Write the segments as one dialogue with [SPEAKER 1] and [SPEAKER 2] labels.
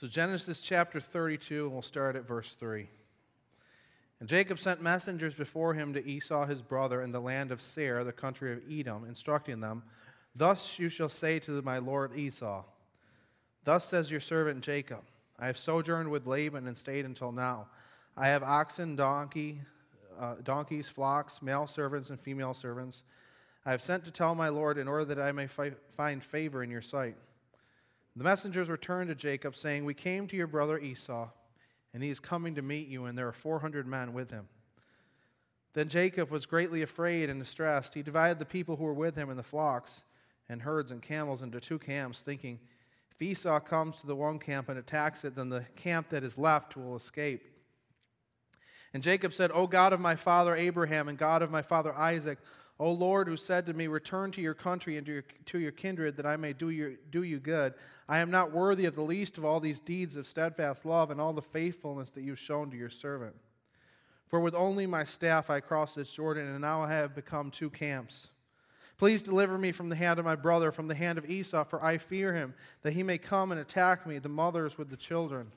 [SPEAKER 1] So, Genesis chapter 32, and we'll start at verse 3. And Jacob sent messengers before him to Esau his brother in the land of Seir, the country of Edom, instructing them, Thus you shall say to my lord Esau, Thus says your servant Jacob, I have sojourned with Laban and stayed until now. I have oxen, donkey, uh, donkeys, flocks, male servants, and female servants. I have sent to tell my lord in order that I may fi- find favor in your sight. The messengers returned to Jacob, saying, We came to your brother Esau, and he is coming to meet you, and there are 400 men with him. Then Jacob was greatly afraid and distressed. He divided the people who were with him in the flocks and herds and camels into two camps, thinking, If Esau comes to the one camp and attacks it, then the camp that is left will escape. And Jacob said, O God of my father Abraham and God of my father Isaac, O Lord, who said to me, Return to your country and to your, to your kindred, that I may do, your, do you good. I am not worthy of the least of all these deeds of steadfast love and all the faithfulness that you've shown to your servant. For with only my staff I crossed this Jordan, and now I have become two camps. Please deliver me from the hand of my brother, from the hand of Esau, for I fear him, that he may come and attack me, the mothers with the children.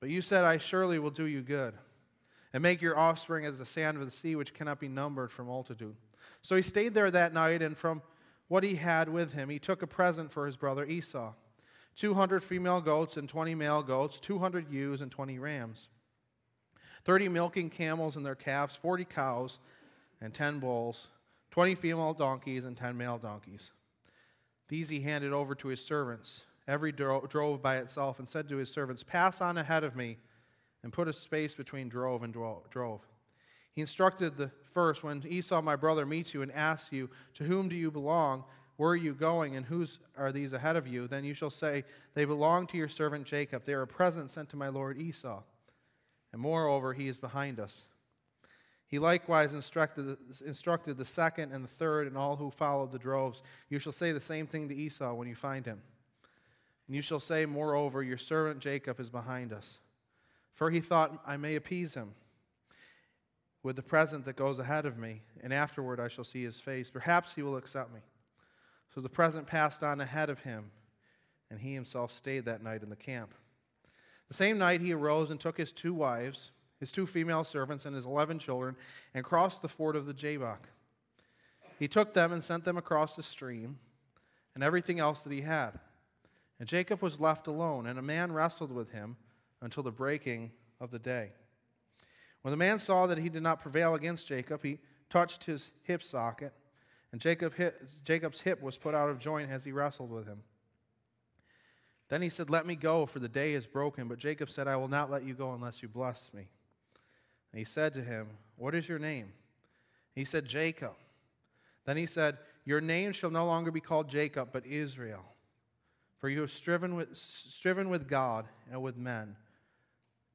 [SPEAKER 1] But you said, I surely will do you good and make your offspring as the sand of the sea, which cannot be numbered for multitude. So he stayed there that night, and from what he had with him, he took a present for his brother Esau 200 female goats and 20 male goats, 200 ewes and 20 rams, 30 milking camels and their calves, 40 cows and 10 bulls, 20 female donkeys and 10 male donkeys. These he handed over to his servants. Every drove by itself and said to his servants, Pass on ahead of me and put a space between drove and drove. He instructed the first, When Esau, my brother, meets you and asks you, To whom do you belong? Where are you going? And whose are these ahead of you? Then you shall say, They belong to your servant Jacob. They are a present sent to my lord Esau. And moreover, he is behind us. He likewise instructed, instructed the second and the third and all who followed the droves. You shall say the same thing to Esau when you find him. And you shall say, Moreover, your servant Jacob is behind us for he thought, I may appease him with the present that goes ahead of me, and afterward I shall see his face. Perhaps he will accept me. So the present passed on ahead of him, and he himself stayed that night in the camp. The same night he arose and took his two wives, his two female servants, and his eleven children, and crossed the ford of the Jabbok. He took them and sent them across the stream, and everything else that he had. And Jacob was left alone, and a man wrestled with him until the breaking of the day. When the man saw that he did not prevail against Jacob, he touched his hip socket, and Jacob hit, Jacob's hip was put out of joint as he wrestled with him. Then he said, Let me go, for the day is broken. But Jacob said, I will not let you go unless you bless me. And he said to him, What is your name? He said, Jacob. Then he said, Your name shall no longer be called Jacob, but Israel. For you have striven with, striven with God and with men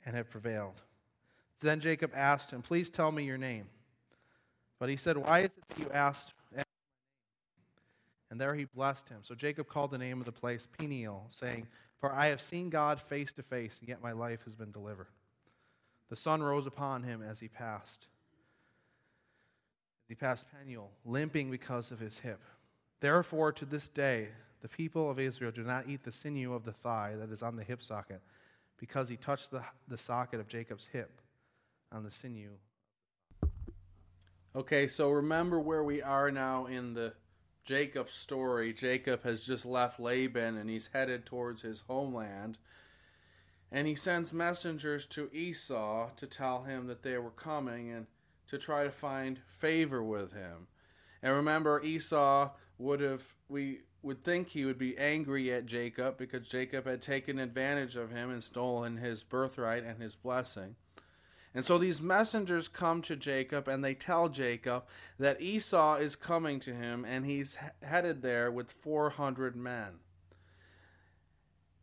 [SPEAKER 1] and have prevailed. Then Jacob asked him, Please tell me your name. But he said, Why is it that you asked? And there he blessed him. So Jacob called the name of the place Peniel, saying, For I have seen God face to face, and yet my life has been delivered. The sun rose upon him as he passed. He passed Peniel, limping because of his hip. Therefore, to this day, the people of Israel do not eat the sinew of the thigh that is on the hip socket because he touched the, the socket of Jacob's hip on the sinew. Okay, so remember where we are now in the Jacob story. Jacob has just left Laban and he's headed towards his homeland. And he sends messengers to Esau to tell him that they were coming and to try to find favor with him. And remember, Esau would have, we would think he would be angry at Jacob because Jacob had taken advantage of him and stolen his birthright and his blessing. And so these messengers come to Jacob and they tell Jacob that Esau is coming to him and he's headed there with 400 men.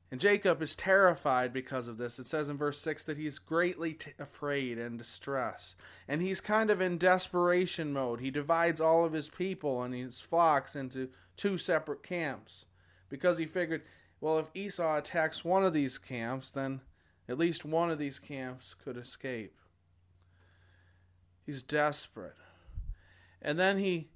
[SPEAKER 1] And Jacob is terrified because of this. It says in verse 6 that he's greatly t- afraid and distressed. And he's kind of in desperation mode. He divides all of his people and his flocks into two separate camps because he figured, well, if Esau attacks one of these camps, then at least one of these camps could escape. He's desperate. And then he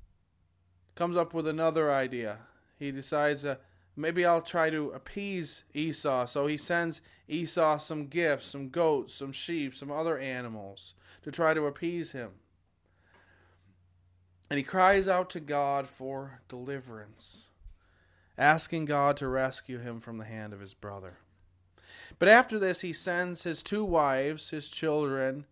[SPEAKER 1] comes up with another idea. He decides that
[SPEAKER 2] maybe I'll try to appease Esau. So he sends Esau some gifts, some goats, some sheep, some other animals to try to appease him. And he cries out to God for deliverance, asking God to rescue him from the hand of his brother. But after this, he sends his two wives, his children,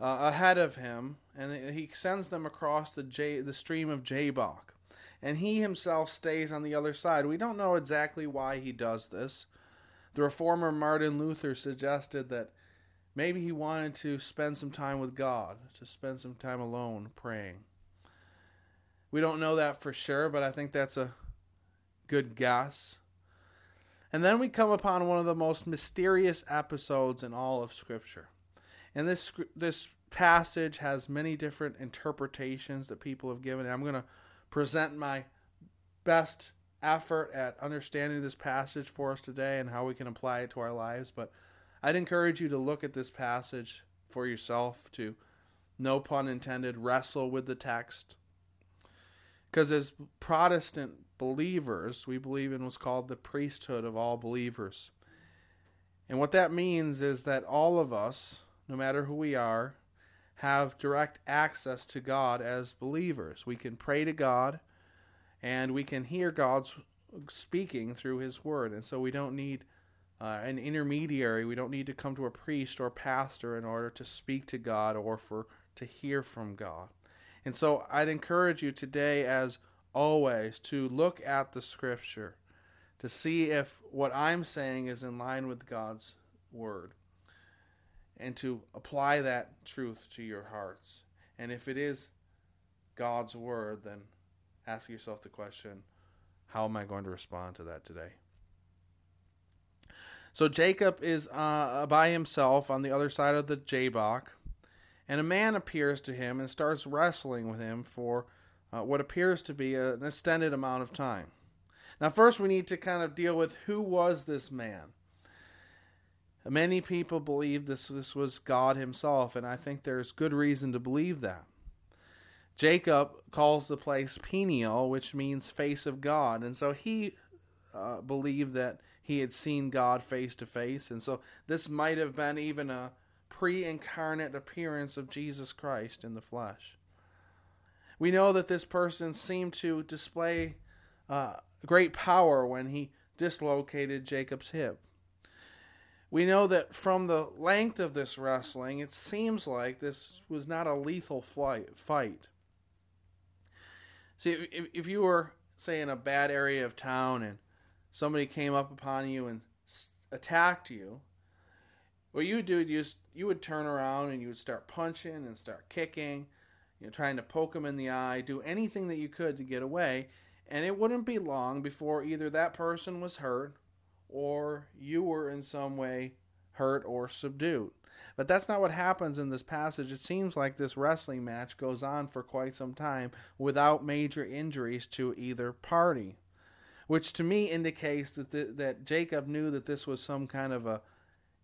[SPEAKER 2] uh, ahead of him, and he sends them across the, J- the stream of Jabbok. And he himself stays on the other side. We don't know exactly why he does this. The reformer Martin Luther suggested that maybe he wanted to spend some time with God, to spend some time alone praying. We don't know that for sure, but I think that's a good guess. And then we come upon one of the most mysterious episodes in all of Scripture. And this this passage has many different interpretations that people have given. I'm going to present my best effort at understanding this passage for us today and how we can apply it to our lives. But I'd encourage you to look at this passage for yourself, to, no pun intended, wrestle with the text. Because as Protestant believers, we believe in what's called the priesthood of all believers. And what that means is that all of us, no matter who we are, have direct access to God as believers. We can pray to God and we can hear God's speaking through His Word. And so we don't need uh, an intermediary. We don't need to come to a priest or pastor in order to speak to God or for to hear from God. And so I'd encourage you today, as always, to look at the Scripture to see if what I'm saying is in line with God's Word and to apply that truth to your hearts. And if it is God's Word, then ask yourself the question how am I going to respond to that today? So Jacob is uh, by himself on the other side of the Jabbok, and a man appears to him and starts wrestling with him for uh, what appears to be an extended amount of time. Now, first, we need to kind of deal with who was this man. Many people believe this, this was God Himself, and I think there's good reason to believe that. Jacob calls the place Peniel, which means face of God, and so he uh, believed that he had seen God face to face, and so this might have been even a pre incarnate appearance of Jesus Christ in the flesh. We know that this person seemed to display uh, great power when he dislocated Jacob's hip. We know that from the length of this wrestling, it seems like this was not a lethal fight. See, if, if you were, say, in a bad area of town and somebody came up upon you and attacked you, what you would do is you would turn around and you would start punching and start kicking, you know, trying to poke him in the eye, do anything that you could to get away, and it wouldn't be long before either that person was hurt or you were in some way hurt or subdued. But that's not what happens in this passage. It seems like this wrestling match goes on for quite some time without major injuries to either party, which to me indicates that the, that Jacob knew that this was some kind of a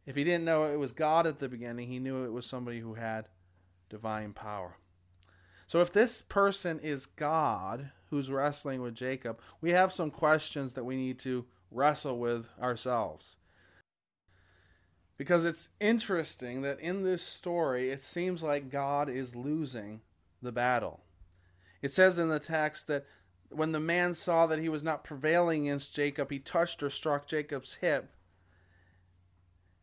[SPEAKER 2] if he didn't know it was God at the beginning, he knew it was somebody who had divine power. So if this person is God who's wrestling with Jacob, we have some questions that we need to wrestle with ourselves. Because it's interesting that in this story, it seems like God is losing the battle. It says in the text that when the man saw that he was not prevailing against Jacob, he touched or struck Jacob's hip.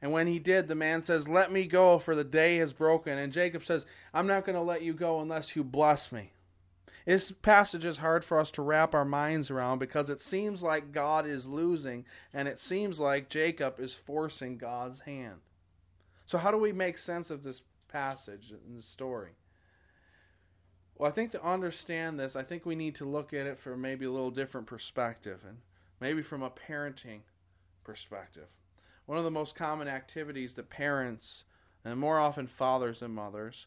[SPEAKER 2] And when he did, the man says, Let me go, for the day has broken. And Jacob says, I'm not going to let you go unless you bless me. This passage is hard for us to wrap our minds around because it seems like God is losing and it seems like Jacob is forcing God's hand. So, how do we make sense of this passage and the story? Well, I think to understand this, I think we need to look at it from maybe a little different perspective and maybe from a parenting perspective. One of the most common activities that parents, and more often fathers and mothers,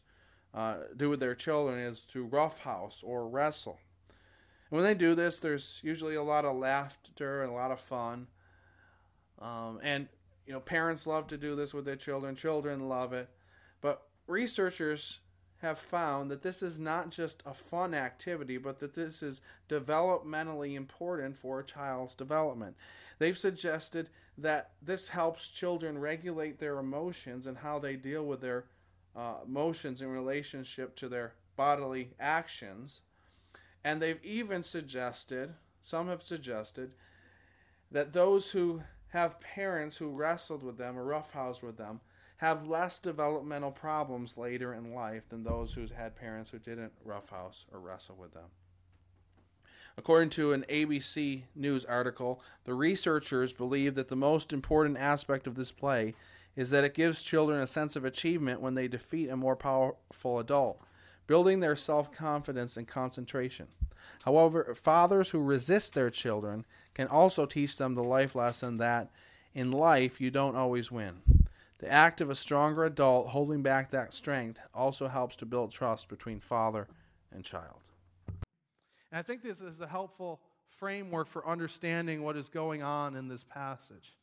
[SPEAKER 2] uh, do with their children is to roughhouse or wrestle. And when they do this, there's usually a lot of laughter and a lot of fun. Um, and you know, parents love to do this with their children. Children love it. But researchers have found that this is not just a fun activity, but that this is developmentally important for a child's development. They've suggested that this helps children regulate their emotions and how they deal with their uh, emotions in relationship to their bodily actions. And they've even suggested, some have suggested, that those who have parents who wrestled with them or roughhoused with them have less developmental problems later in life than those who had parents who didn't roughhouse or wrestle with them. According to an ABC News article, the researchers believe that the most important aspect of this play is that it gives children a sense of achievement when they defeat a more powerful adult, building their self confidence and concentration. However, fathers who resist their children can also teach them the life lesson that in life you don't always win. The act of a stronger adult holding back that strength also helps to build trust between father and child.
[SPEAKER 1] And I think this is a helpful framework for understanding what is going on in this passage.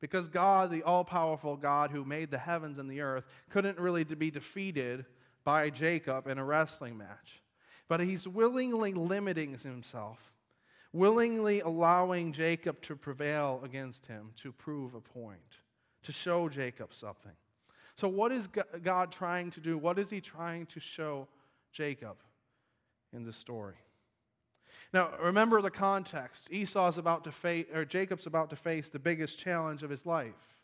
[SPEAKER 1] Because God, the all powerful God who made the heavens and the earth, couldn't really be defeated by Jacob in a wrestling match. But he's willingly limiting himself, willingly allowing Jacob to prevail against him to prove a point to show Jacob something. So, what is God trying to do? What is he trying to show Jacob in this story? Now, remember the context. Esau's about to face, or Jacob's about to face the biggest challenge of his life.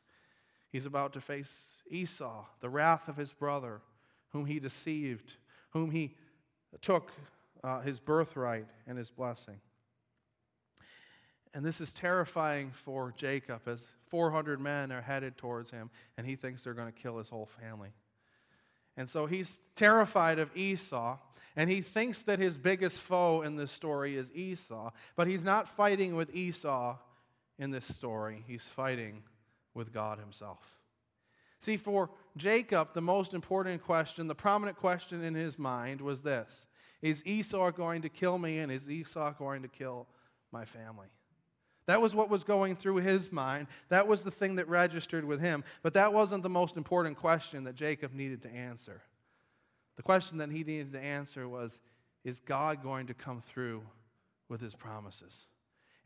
[SPEAKER 1] He's about to face Esau, the wrath of his brother, whom he deceived, whom he took uh, his birthright and his blessing. And this is terrifying for Jacob as 400 men are headed towards him, and he thinks they're going to kill his whole family. And so he's terrified of Esau, and he thinks that his biggest foe in this story is Esau. But he's not fighting with Esau in this story, he's fighting with God himself. See, for Jacob, the most important question, the prominent question in his mind was this Is Esau going to kill me, and is Esau going to kill my family? That was what was going through his mind. That was the thing that registered with him. But that wasn't the most important question that Jacob needed to answer. The question that he needed to answer was Is God going to come through with his promises?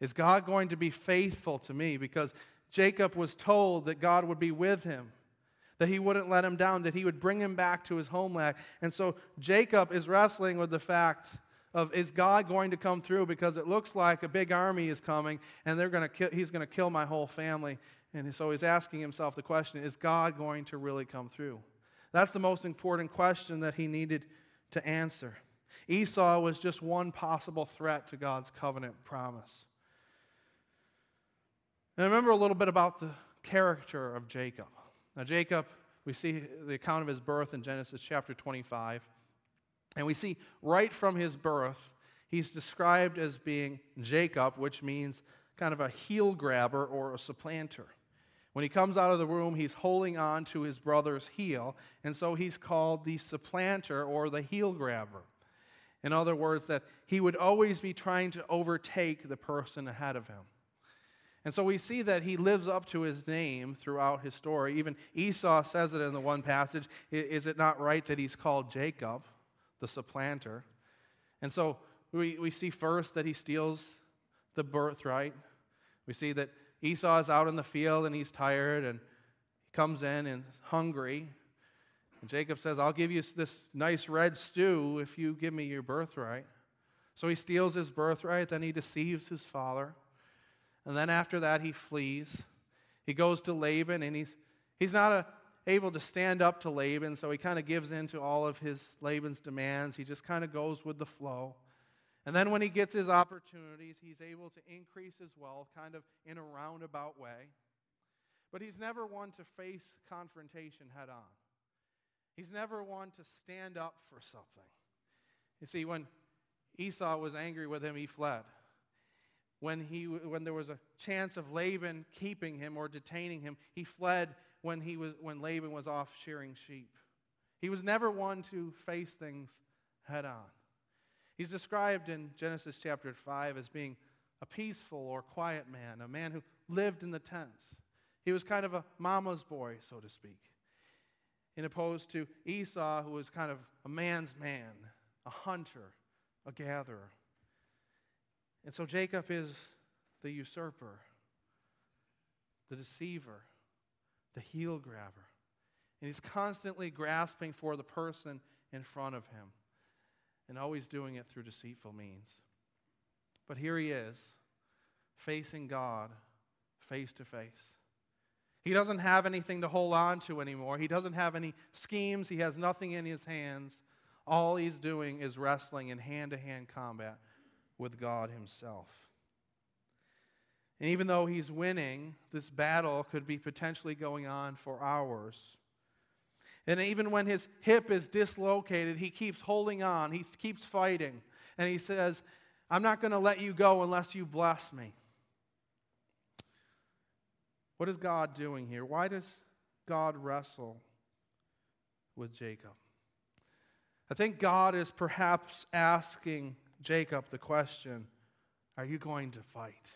[SPEAKER 1] Is God going to be faithful to me? Because Jacob was told that God would be with him, that he wouldn't let him down, that he would bring him back to his homeland. And so Jacob is wrestling with the fact of is God going to come through because it looks like a big army is coming and they're going to kill, he's going to kill my whole family. And so he's asking himself the question is God going to really come through? That's the most important question that he needed to answer. Esau was just one possible threat to God's covenant promise. And remember a little bit about the character of Jacob. Now, Jacob, we see the account of his birth in Genesis chapter 25. And we see right from his birth, he's described as being Jacob, which means kind of a heel grabber or a supplanter. When he comes out of the room, he's holding on to his brother's heel, and so he's called the supplanter or the heel grabber. In other words, that he would always be trying to overtake the person ahead of him. And so we see that he lives up to his name throughout his story. Even Esau says it in the one passage Is it not right that he's called Jacob? The supplanter. And so we, we see first that he steals the birthright. We see that Esau is out in the field and he's tired and he comes in and hungry. And Jacob says, I'll give you this nice red stew if you give me your birthright. So he steals his birthright, then he deceives his father. And then after that, he flees. He goes to Laban and he's, he's not a able to stand up to Laban, so he kind of gives in to all of his Laban's demands. He just kind of goes with the flow. And then when he gets his opportunities, he's able to increase his wealth kind of in a roundabout way. But he's never one to face confrontation head on. He's never one to stand up for something. You see, when Esau was angry with him, he fled. When, he, when there was a chance of Laban keeping him or detaining him, he fled when, he was, when Laban was off shearing sheep. He was never one to face things head on. He's described in Genesis chapter 5 as being a peaceful or quiet man, a man who lived in the tents. He was kind of a mama's boy, so to speak. in opposed to Esau, who was kind of a man's man, a hunter, a gatherer. And so Jacob is the usurper, the deceiver, the heel grabber. And he's constantly grasping for the person in front of him and always doing it through deceitful means. But here he is, facing God face to face. He doesn't have anything to hold on to anymore. He doesn't have any schemes. He has nothing in his hands. All he's doing is wrestling in hand to hand combat with God Himself. And even though he's winning, this battle could be potentially going on for hours. And even when his hip is dislocated, he keeps holding on, he keeps fighting. And he says, I'm not going to let you go unless you bless me. What is God doing here? Why does God wrestle with Jacob? I think God is perhaps asking Jacob the question Are you going to fight?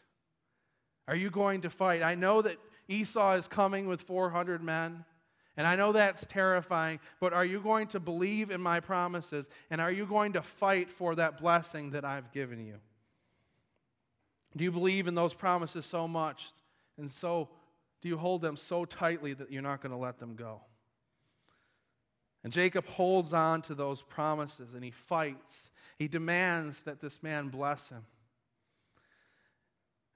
[SPEAKER 1] Are you going to fight? I know that Esau is coming with 400 men, and I know that's terrifying, but are you going to believe in my promises? And are you going to fight for that blessing that I've given you? Do you believe in those promises so much and so do you hold them so tightly that you're not going to let them go? And Jacob holds on to those promises and he fights. He demands that this man bless him.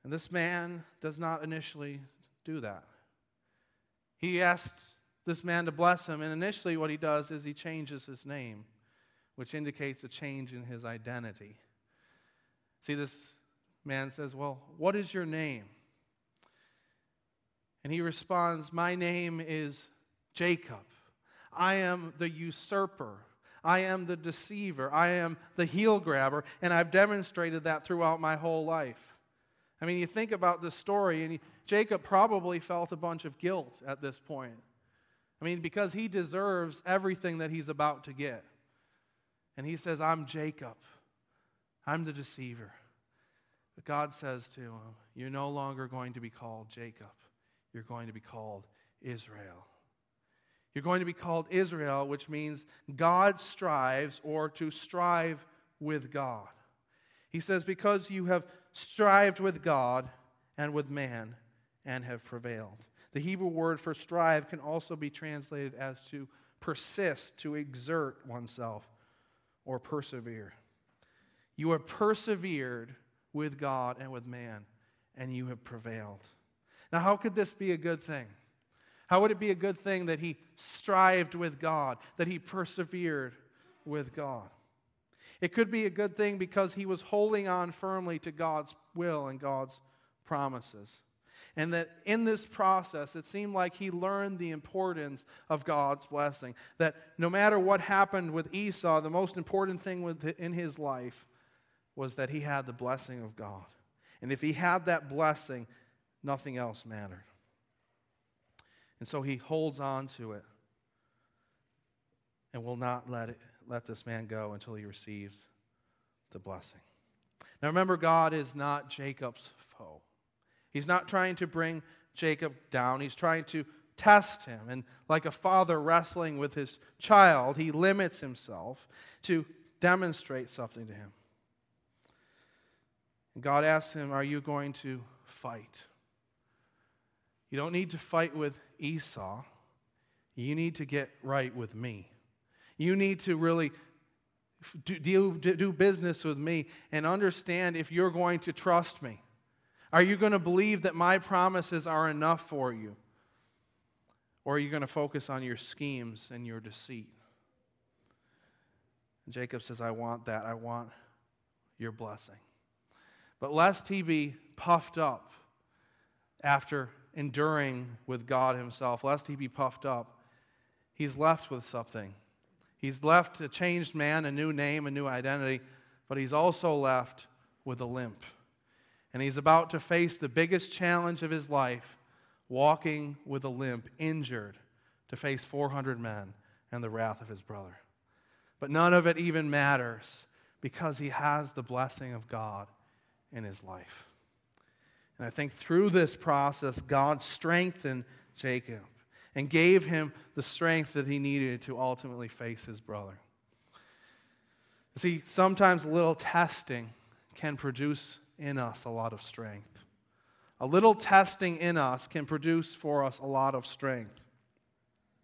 [SPEAKER 1] And this man does not initially do that. He asks this man to bless him, and initially, what he does is he changes his name, which indicates a change in his identity. See, this man says, Well, what is your name? And he responds, My name is Jacob. I am the usurper. I am the deceiver. I am the heel grabber. And I've demonstrated that throughout my whole life. I mean, you think about this story, and Jacob probably felt a bunch of guilt at this point. I mean, because he deserves everything that he's about to get. And he says, I'm Jacob. I'm the deceiver. But God says to him, You're no longer going to be called Jacob you're going to be called Israel. You're going to be called Israel, which means God strives or to strive with God. He says, Because you have strived with God and with man and have prevailed. The Hebrew word for strive can also be translated as to persist, to exert oneself, or persevere. You have persevered with God and with man, and you have prevailed. Now, how could this be a good thing? How would it be a good thing that he strived with God, that he persevered with God? It could be a good thing because he was holding on firmly to God's will and God's promises. And that in this process, it seemed like he learned the importance of God's blessing. That no matter what happened with Esau, the most important thing in his life was that he had the blessing of God. And if he had that blessing, Nothing else mattered. And so he holds on to it and will not let, it, let this man go until he receives the blessing. Now remember, God is not Jacob's foe. He's not trying to bring Jacob down, he's trying to test him. And like a father wrestling with his child, he limits himself to demonstrate something to him. And God asks him, Are you going to fight? You don't need to fight with Esau. You need to get right with me. You need to really do, do business with me and understand if you're going to trust me. Are you going to believe that my promises are enough for you? Or are you going to focus on your schemes and your deceit? And Jacob says, I want that. I want your blessing. But lest he be puffed up after enduring with God Himself, lest he be puffed up, he's left with something. He's left a changed man, a new name, a new identity, but he's also left with a limp. And he's about to face the biggest challenge of his life, walking with a limp, injured, to face 400 men and the wrath of his brother. But none of it even matters because he has the blessing of God in his life. And I think through this process, God strengthened Jacob. And gave him the strength that he needed to ultimately face his brother. See, sometimes a little testing can produce in us a lot of strength. A little testing in us can produce for us a lot of strength.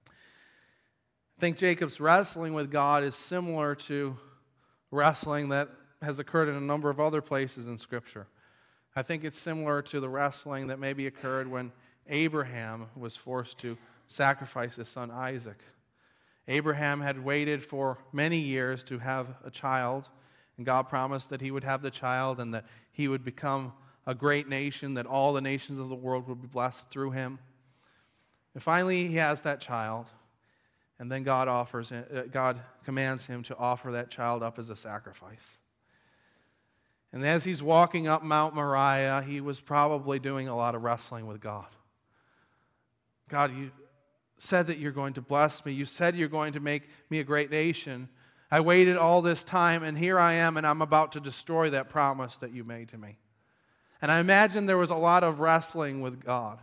[SPEAKER 1] I think Jacob's wrestling with God is similar to wrestling that has occurred in a number of other places in Scripture. I think it's similar to the wrestling that maybe occurred when Abraham was forced to sacrifice his son Isaac. Abraham had waited for many years to have a child, and God promised that he would have the child and that he would become a great nation, that all the nations of the world would be blessed through him. And finally, he has that child, and then God offers, uh, God commands him to offer that child up as a sacrifice. And as he's walking up Mount Moriah, he was probably doing a lot of wrestling with God. God, you said that you're going to bless me. You said you're going to make me a great nation. I waited all this time, and here I am, and I'm about to destroy that promise that you made to me. And I imagine there was a lot of wrestling with God.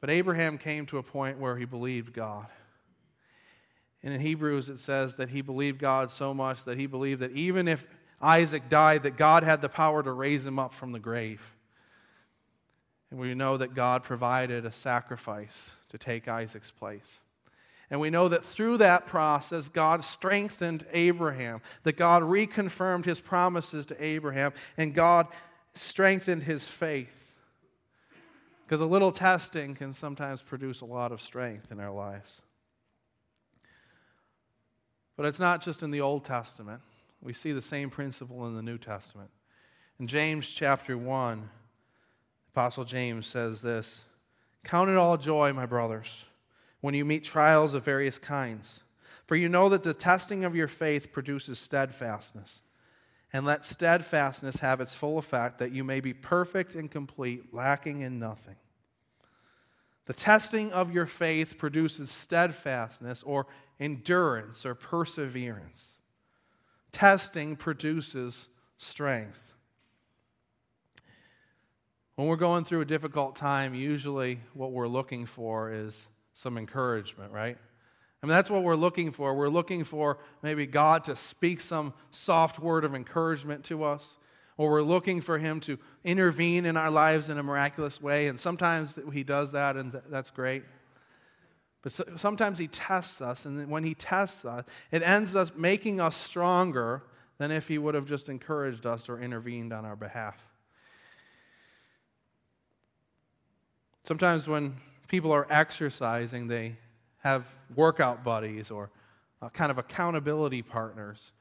[SPEAKER 1] But Abraham came to a point where he believed God. And in Hebrews, it says that he believed God so much that he believed that even if Isaac died, that God had the power to raise him up from the grave. And we know that God provided a sacrifice to take Isaac's place. And we know that through that process, God strengthened Abraham, that God reconfirmed his promises to Abraham, and God strengthened his faith. Because a little testing can sometimes produce a lot of strength in our lives. But it's not just in the Old Testament. We see the same principle in the New Testament. In James chapter 1, Apostle James says this Count it all joy, my brothers, when you meet trials of various kinds. For you know that the testing of your faith produces steadfastness. And let steadfastness have its full effect, that you may be perfect and complete, lacking in nothing. The testing of your faith produces steadfastness or endurance or perseverance testing produces strength. When we're going through a difficult time, usually what we're looking for is some encouragement, right? I mean, that's what we're looking for. We're looking for maybe God to speak some soft word of encouragement to us, or we're looking for Him to intervene in our lives in a miraculous way. And sometimes He does that, and that's great. But sometimes He tests us, and when He tests us, it ends up making us stronger than if He would have just encouraged us or intervened on our behalf. Sometimes when people are exercising, they have workout buddies or uh, kind of accountability partners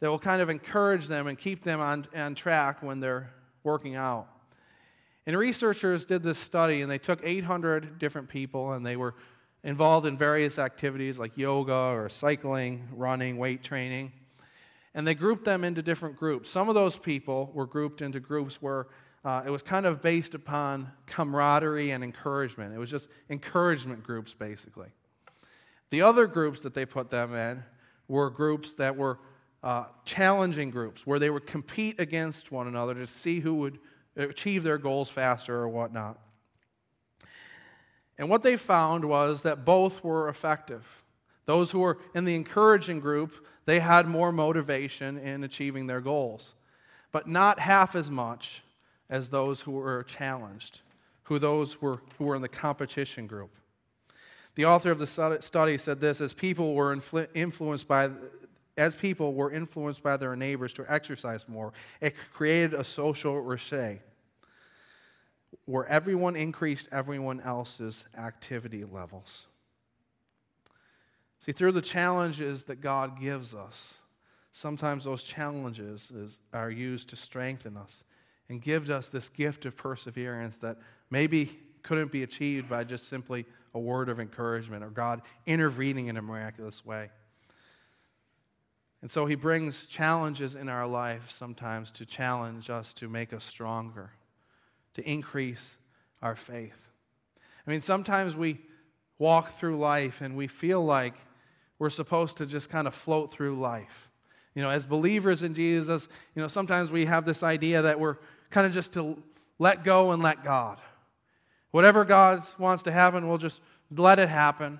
[SPEAKER 1] that will kind of encourage them and keep them on, on track when they're working out. And researchers did this study, and they took 800 different people, and they were involved in various activities like yoga or cycling, running, weight training. And they grouped them into different groups. Some of those people were grouped into groups where uh, it was kind of based upon camaraderie and encouragement. It was just encouragement groups, basically. The other groups that they put them in were groups that were uh, challenging groups, where they would compete against one another to see who would achieve their goals faster or whatnot. And what they found was that both were effective. Those who were in the encouraging group, they had more motivation in achieving their goals, but not half as much as those who were challenged, who those were who were in the competition group. The author of the study said this: as people were influenced by as people were influenced by their neighbors to exercise more, it created a social reset where everyone increased everyone else's activity levels. See, through the challenges that God gives us, sometimes those challenges is, are used to strengthen us and give us this gift of perseverance that maybe couldn't be achieved by just simply a word of encouragement or God intervening in a miraculous way. And so he brings challenges in our life sometimes to challenge us to make us stronger to increase our faith. I mean, sometimes we walk through life and we feel like we're supposed to just kind of float through life. You know, as believers in Jesus, you know, sometimes we have this idea that we're kind of just to let go and let God. Whatever God wants to happen, we'll just let it happen.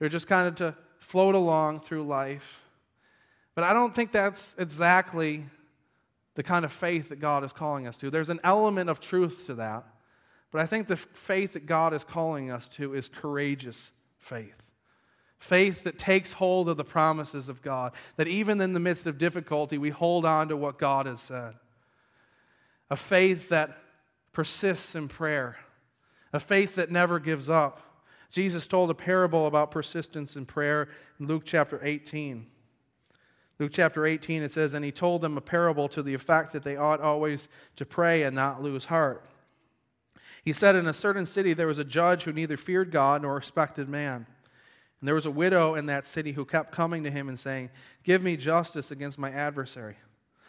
[SPEAKER 1] We're just kind of to float along through life. But I don't think that's exactly the kind of faith that God is calling us to. There's an element of truth to that. But I think the faith that God is calling us to is courageous faith. Faith that takes hold of the promises of God, that even in the midst of difficulty, we hold on to what God has said. A faith that persists in prayer, a faith that never gives up. Jesus told a parable about persistence in prayer in Luke chapter 18. Luke chapter 18, it says, And he told them a parable to the effect that they ought always to pray and not lose heart. He said, In a certain city there was a judge who neither feared God nor respected man. And there was a widow in that city who kept coming to him and saying, Give me justice against my adversary.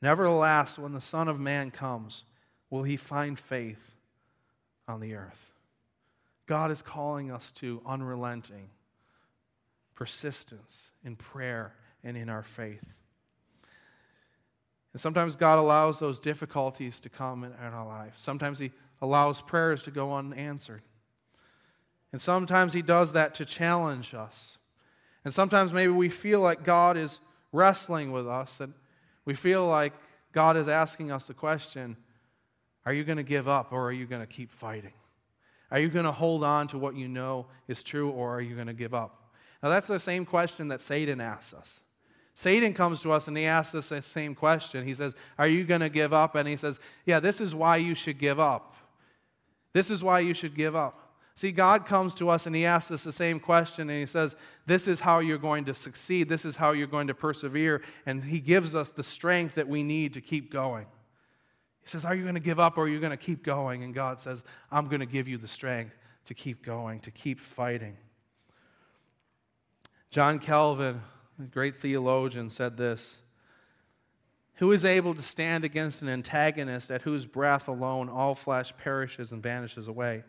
[SPEAKER 1] Nevertheless, when the Son of Man comes, will he find faith on the earth? God is calling us to unrelenting persistence in prayer and in our faith. And sometimes God allows those difficulties to come in our life. Sometimes He allows prayers to go unanswered. And sometimes He does that to challenge us. And sometimes maybe we feel like God is wrestling with us and we feel like God is asking us the question Are you going to give up or are you going to keep fighting? Are you going to hold on to what you know is true or are you going to give up? Now, that's the same question that Satan asks us. Satan comes to us and he asks us the same question. He says, Are you going to give up? And he says, Yeah, this is why you should give up. This is why you should give up. See, God comes to us and He asks us the same question, and He says, This is how you're going to succeed. This is how you're going to persevere. And He gives us the strength that we need to keep going. He says, Are you going to give up or are you going to keep going? And God says, I'm going to give you the strength to keep going, to keep fighting. John Calvin, a great theologian, said this Who is able to stand against an antagonist at whose breath alone all flesh perishes and vanishes away?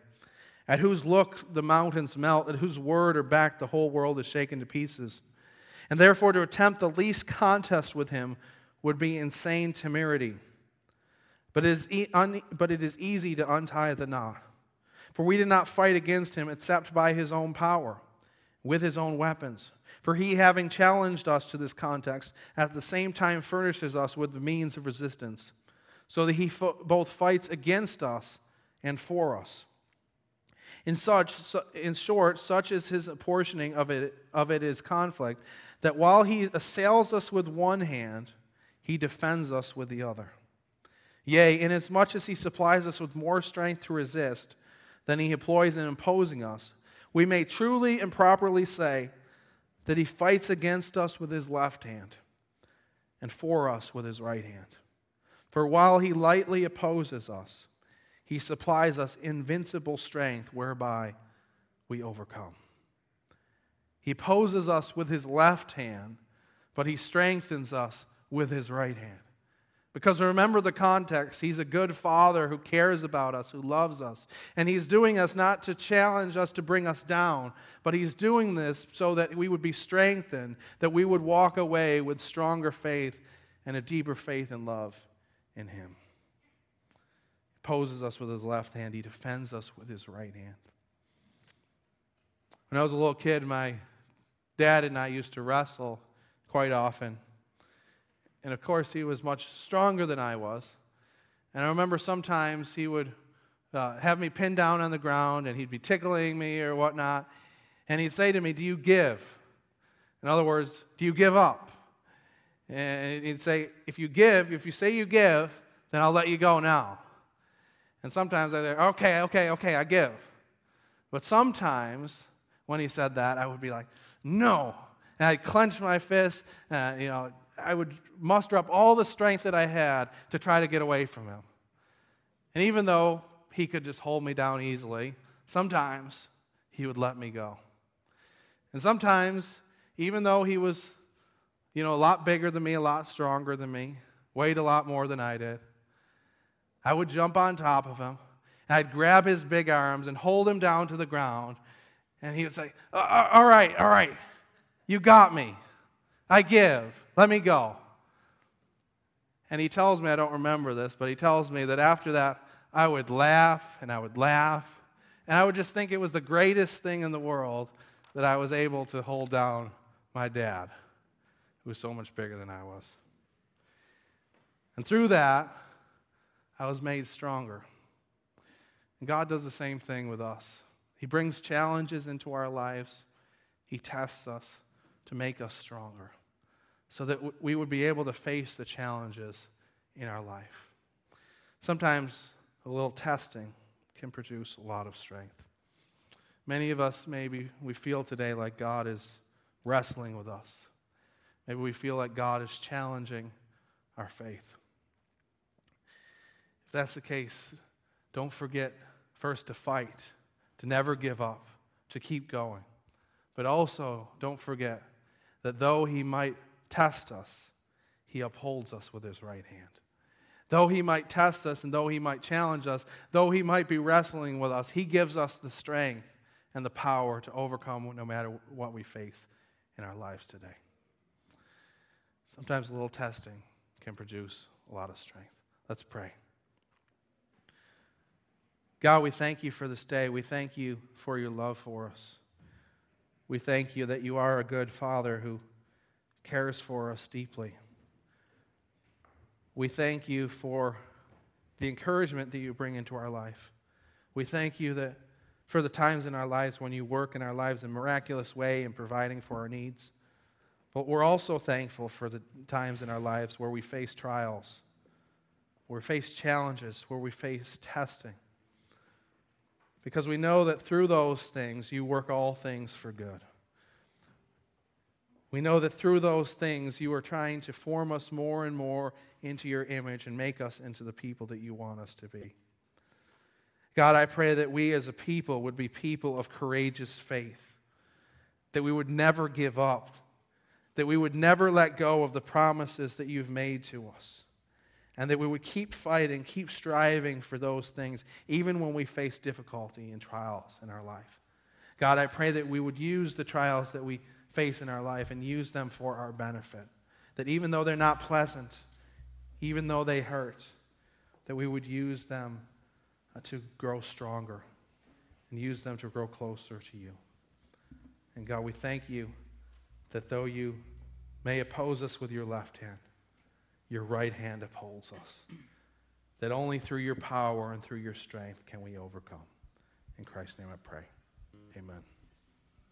[SPEAKER 1] At whose look the mountains melt, at whose word or back the whole world is shaken to pieces. And therefore, to attempt the least contest with him would be insane temerity. But it, is e- un- but it is easy to untie the knot. For we did not fight against him except by his own power, with his own weapons. For he, having challenged us to this context, at the same time furnishes us with the means of resistance, so that he fo- both fights against us and for us. In, such, in short, such is his apportioning of it, of it is conflict, that while he assails us with one hand, he defends us with the other. Yea, inasmuch as he supplies us with more strength to resist than he employs in imposing us, we may truly and properly say that he fights against us with his left hand and for us with his right hand. For while he lightly opposes us, he supplies us invincible strength whereby we overcome. He poses us with his left hand, but he strengthens us with his right hand. Because remember the context. He's a good father who cares about us, who loves us. And he's doing us not to challenge us to bring us down, but he's doing this so that we would be strengthened, that we would walk away with stronger faith and a deeper faith and love in him opposes us with his left hand, he defends us with his right hand. When I was a little kid, my dad and I used to wrestle quite often. And of course, he was much stronger than I was. And I remember sometimes he would uh, have me pinned down on the ground and he'd be tickling me or whatnot. And he'd say to me, Do you give? In other words, do you give up? And he'd say, If you give, if you say you give, then I'll let you go now. And sometimes I say, okay, okay, okay, I give. But sometimes when he said that, I would be like, no. And I'd clench my fist, and, you know, I would muster up all the strength that I had to try to get away from him. And even though he could just hold me down easily, sometimes he would let me go. And sometimes, even though he was, you know, a lot bigger than me, a lot stronger than me, weighed a lot more than I did, I would jump on top of him. And I'd grab his big arms and hold him down to the ground. And he would say, All right, all right, you got me. I give. Let me go. And he tells me, I don't remember this, but he tells me that after that, I would laugh and I would laugh. And I would just think it was the greatest thing in the world that I was able to hold down my dad, who was so much bigger than I was. And through that, I was made stronger. And God does the same thing with us. He brings challenges into our lives, He tests us to make us stronger so that we would be able to face the challenges in our life. Sometimes a little testing can produce a lot of strength. Many of us, maybe, we feel today like God is wrestling with us. Maybe we feel like God is challenging our faith. If that's the case, don't forget first to fight, to never give up, to keep going. But also, don't forget that though He might test us, He upholds us with His right hand. Though He might test us and though He might challenge us, though He might be wrestling with us, He gives us the strength and the power to overcome no matter what we face in our lives today. Sometimes a little testing can produce a lot of strength. Let's pray. God, we thank you for this day. We thank you for your love for us. We thank you that you are a good Father who cares for us deeply. We thank you for the encouragement that you bring into our life. We thank you that for the times in our lives when you work in our lives in miraculous way in providing for our needs. But we're also thankful for the times in our lives where we face trials, where we face challenges, where we face testing. Because we know that through those things, you work all things for good. We know that through those things, you are trying to form us more and more into your image and make us into the people that you want us to be. God, I pray that we as a people would be people of courageous faith, that we would never give up, that we would never let go of the promises that you've made to us, and that we would keep fighting, keep striving for those things, even when we face difficulty and trials in our life. God, I pray that we would use the trials that we face in our life and use them for our benefit. That even though they're not pleasant, even though they hurt, that we would use them uh, to grow stronger and use them to grow closer to you. And God, we thank you that though you may oppose us with your left hand, your right hand upholds us. That only through your power and through your strength can we overcome. In Christ's name I pray. Amen.